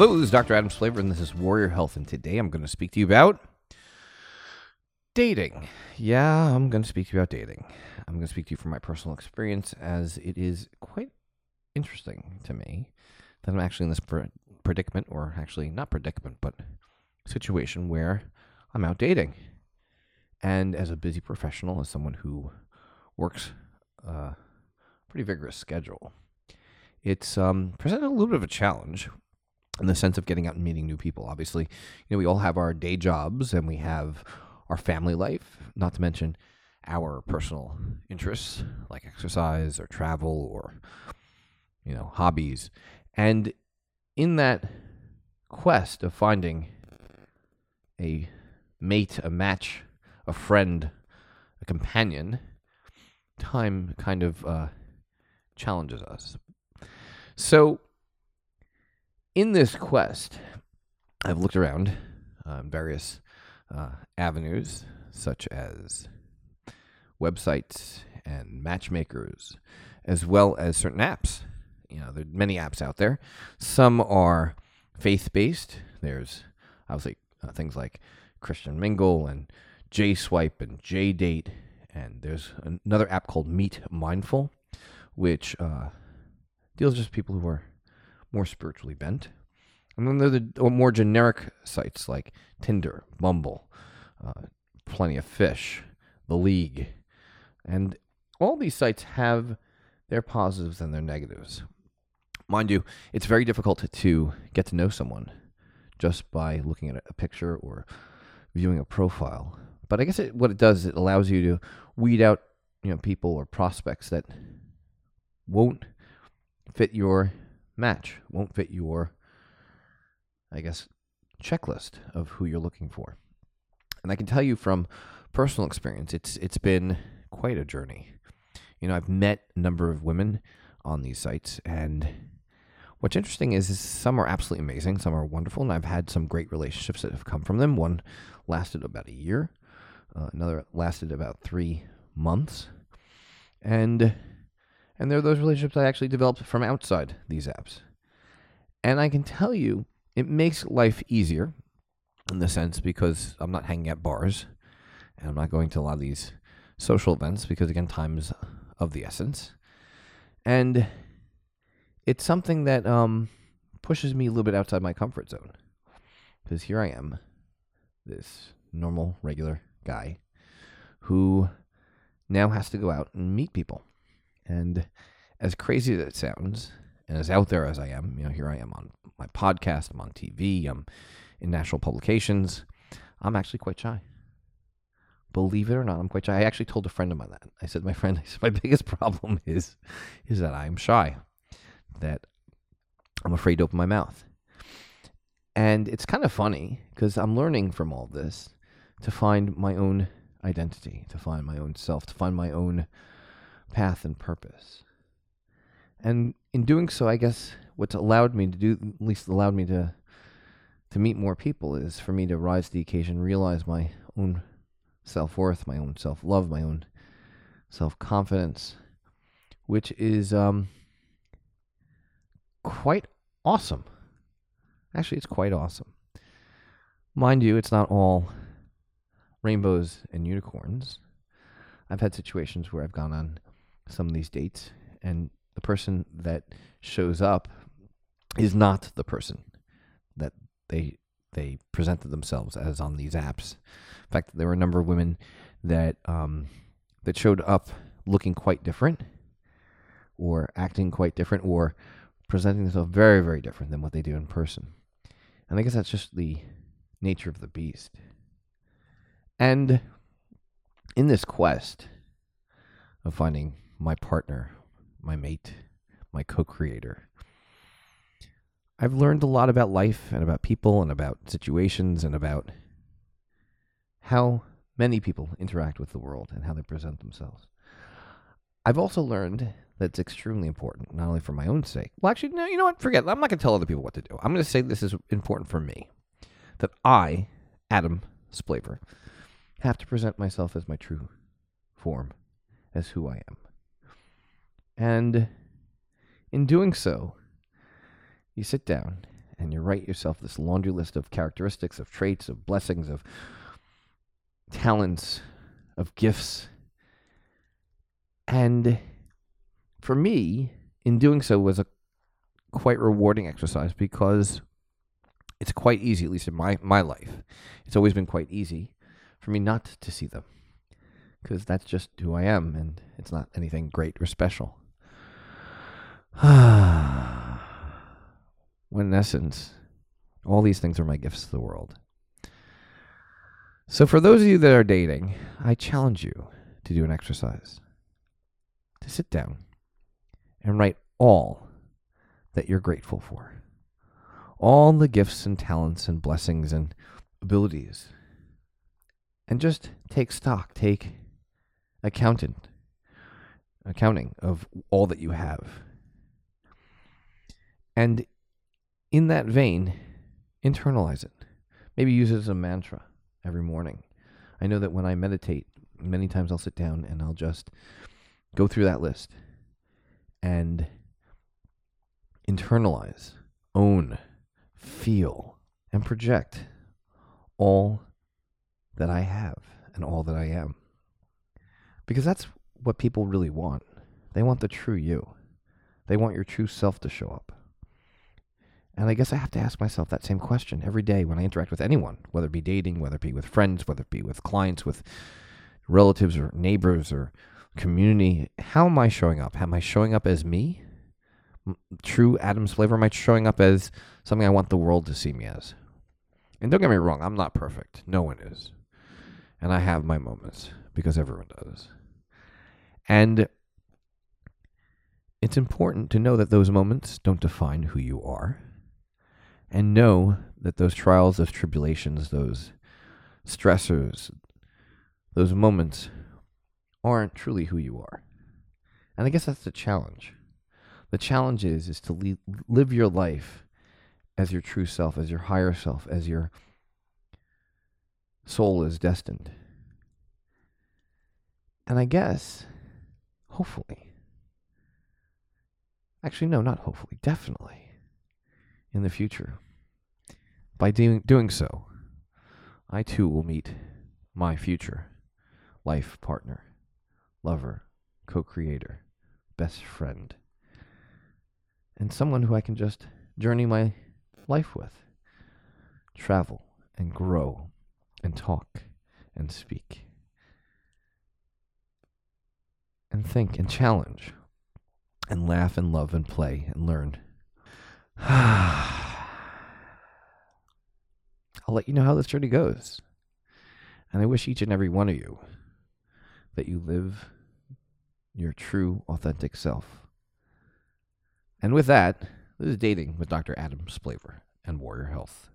Hello, this is Dr. Adam Splaver, and this is Warrior Health. And today I'm going to speak to you about dating. Yeah, I'm going to speak to you about dating. I'm going to speak to you from my personal experience, as it is quite interesting to me that I'm actually in this predicament, or actually not predicament, but situation where I'm out dating. And as a busy professional, as someone who works a pretty vigorous schedule, it's um, presented a little bit of a challenge in the sense of getting out and meeting new people. Obviously, you know, we all have our day jobs and we have our family life, not to mention our personal interests like exercise or travel or you know, hobbies. And in that quest of finding a mate, a match, a friend, a companion, time kind of uh, challenges us. So, in this quest, I've looked around um, various uh, avenues, such as websites and matchmakers, as well as certain apps. You know, there are many apps out there. Some are faith based. There's obviously uh, things like Christian Mingle and J Swipe and J Date, and there's another app called Meet Mindful, which uh, deals with just people who are more spiritually bent. And then there are the more generic sites like Tinder, Bumble, uh, Plenty of Fish, The League. And all these sites have their positives and their negatives. Mind you, it's very difficult to, to get to know someone just by looking at a picture or viewing a profile. But I guess it, what it does, is it allows you to weed out, you know, people or prospects that won't fit your match, won't fit your, I guess, checklist of who you're looking for. And I can tell you from personal experience, it's it's been quite a journey. You know, I've met a number of women on these sites, and what's interesting is, is some are absolutely amazing, some are wonderful, and I've had some great relationships that have come from them. One lasted about a year, uh, another lasted about three months, and and there are those relationships I actually developed from outside these apps. And I can tell you, it makes life easier in the sense because I'm not hanging at bars and I'm not going to a lot of these social events because, again, time is of the essence. And it's something that um, pushes me a little bit outside my comfort zone because here I am, this normal, regular guy who now has to go out and meet people. And as crazy as it sounds, and as out there as I am, you know, here I am on my podcast, I'm on TV, I'm in national publications. I'm actually quite shy. Believe it or not, I'm quite shy. I actually told a friend of mine that. I said, my friend, I said, my biggest problem is, is that I am shy, that I'm afraid to open my mouth. And it's kind of funny because I'm learning from all this to find my own identity, to find my own self, to find my own path and purpose. And in doing so, I guess what's allowed me to do, at least allowed me to to meet more people, is for me to rise to the occasion, realize my own self worth, my own self love, my own self confidence, which is um, quite awesome. Actually, it's quite awesome. Mind you, it's not all rainbows and unicorns. I've had situations where I've gone on some of these dates, and the person that shows up is not the person that they they presented themselves as on these apps. In fact, there were a number of women that um, that showed up looking quite different, or acting quite different, or presenting themselves very very different than what they do in person. And I guess that's just the nature of the beast. And in this quest of finding my partner, my mate, my co creator. I've learned a lot about life and about people and about situations and about how many people interact with the world and how they present themselves. I've also learned that it's extremely important, not only for my own sake. Well, actually, no, you know what? Forget. It. I'm not going to tell other people what to do. I'm going to say this is important for me. That I, Adam Splaver, have to present myself as my true form, as who I am. And in doing so, you sit down and you write yourself this laundry list of characteristics, of traits, of blessings, of talents, of gifts. And for me, in doing so was a quite rewarding exercise because it's quite easy, at least in my, my life. It's always been quite easy for me not to see them because that's just who I am and it's not anything great or special. when in essence, all these things are my gifts to the world. So, for those of you that are dating, I challenge you to do an exercise to sit down and write all that you're grateful for, all the gifts and talents and blessings and abilities, and just take stock, take accountant accounting of all that you have. And in that vein, internalize it. Maybe use it as a mantra every morning. I know that when I meditate, many times I'll sit down and I'll just go through that list and internalize, own, feel, and project all that I have and all that I am. Because that's what people really want. They want the true you. They want your true self to show up. And I guess I have to ask myself that same question every day when I interact with anyone, whether it be dating, whether it be with friends, whether it be with clients, with relatives or neighbors or community. How am I showing up? Am I showing up as me? True Adam Splaver? Am I showing up as something I want the world to see me as? And don't get me wrong, I'm not perfect. No one is. And I have my moments because everyone does. And it's important to know that those moments don't define who you are. And know that those trials, those tribulations, those stressors, those moments aren't truly who you are. And I guess that's the challenge. The challenge is is to live your life as your true self, as your higher self, as your soul is destined. And I guess hopefully. Actually, no, not hopefully, definitely in the future. By doing, doing so, I too will meet my future life partner, lover, co creator, best friend, and someone who I can just journey my life with, travel and grow and talk and speak and think and challenge and laugh and love and play and learn. I'll let you know how this journey goes. And I wish each and every one of you that you live your true, authentic self. And with that, this is Dating with Dr. Adam Splaver and Warrior Health.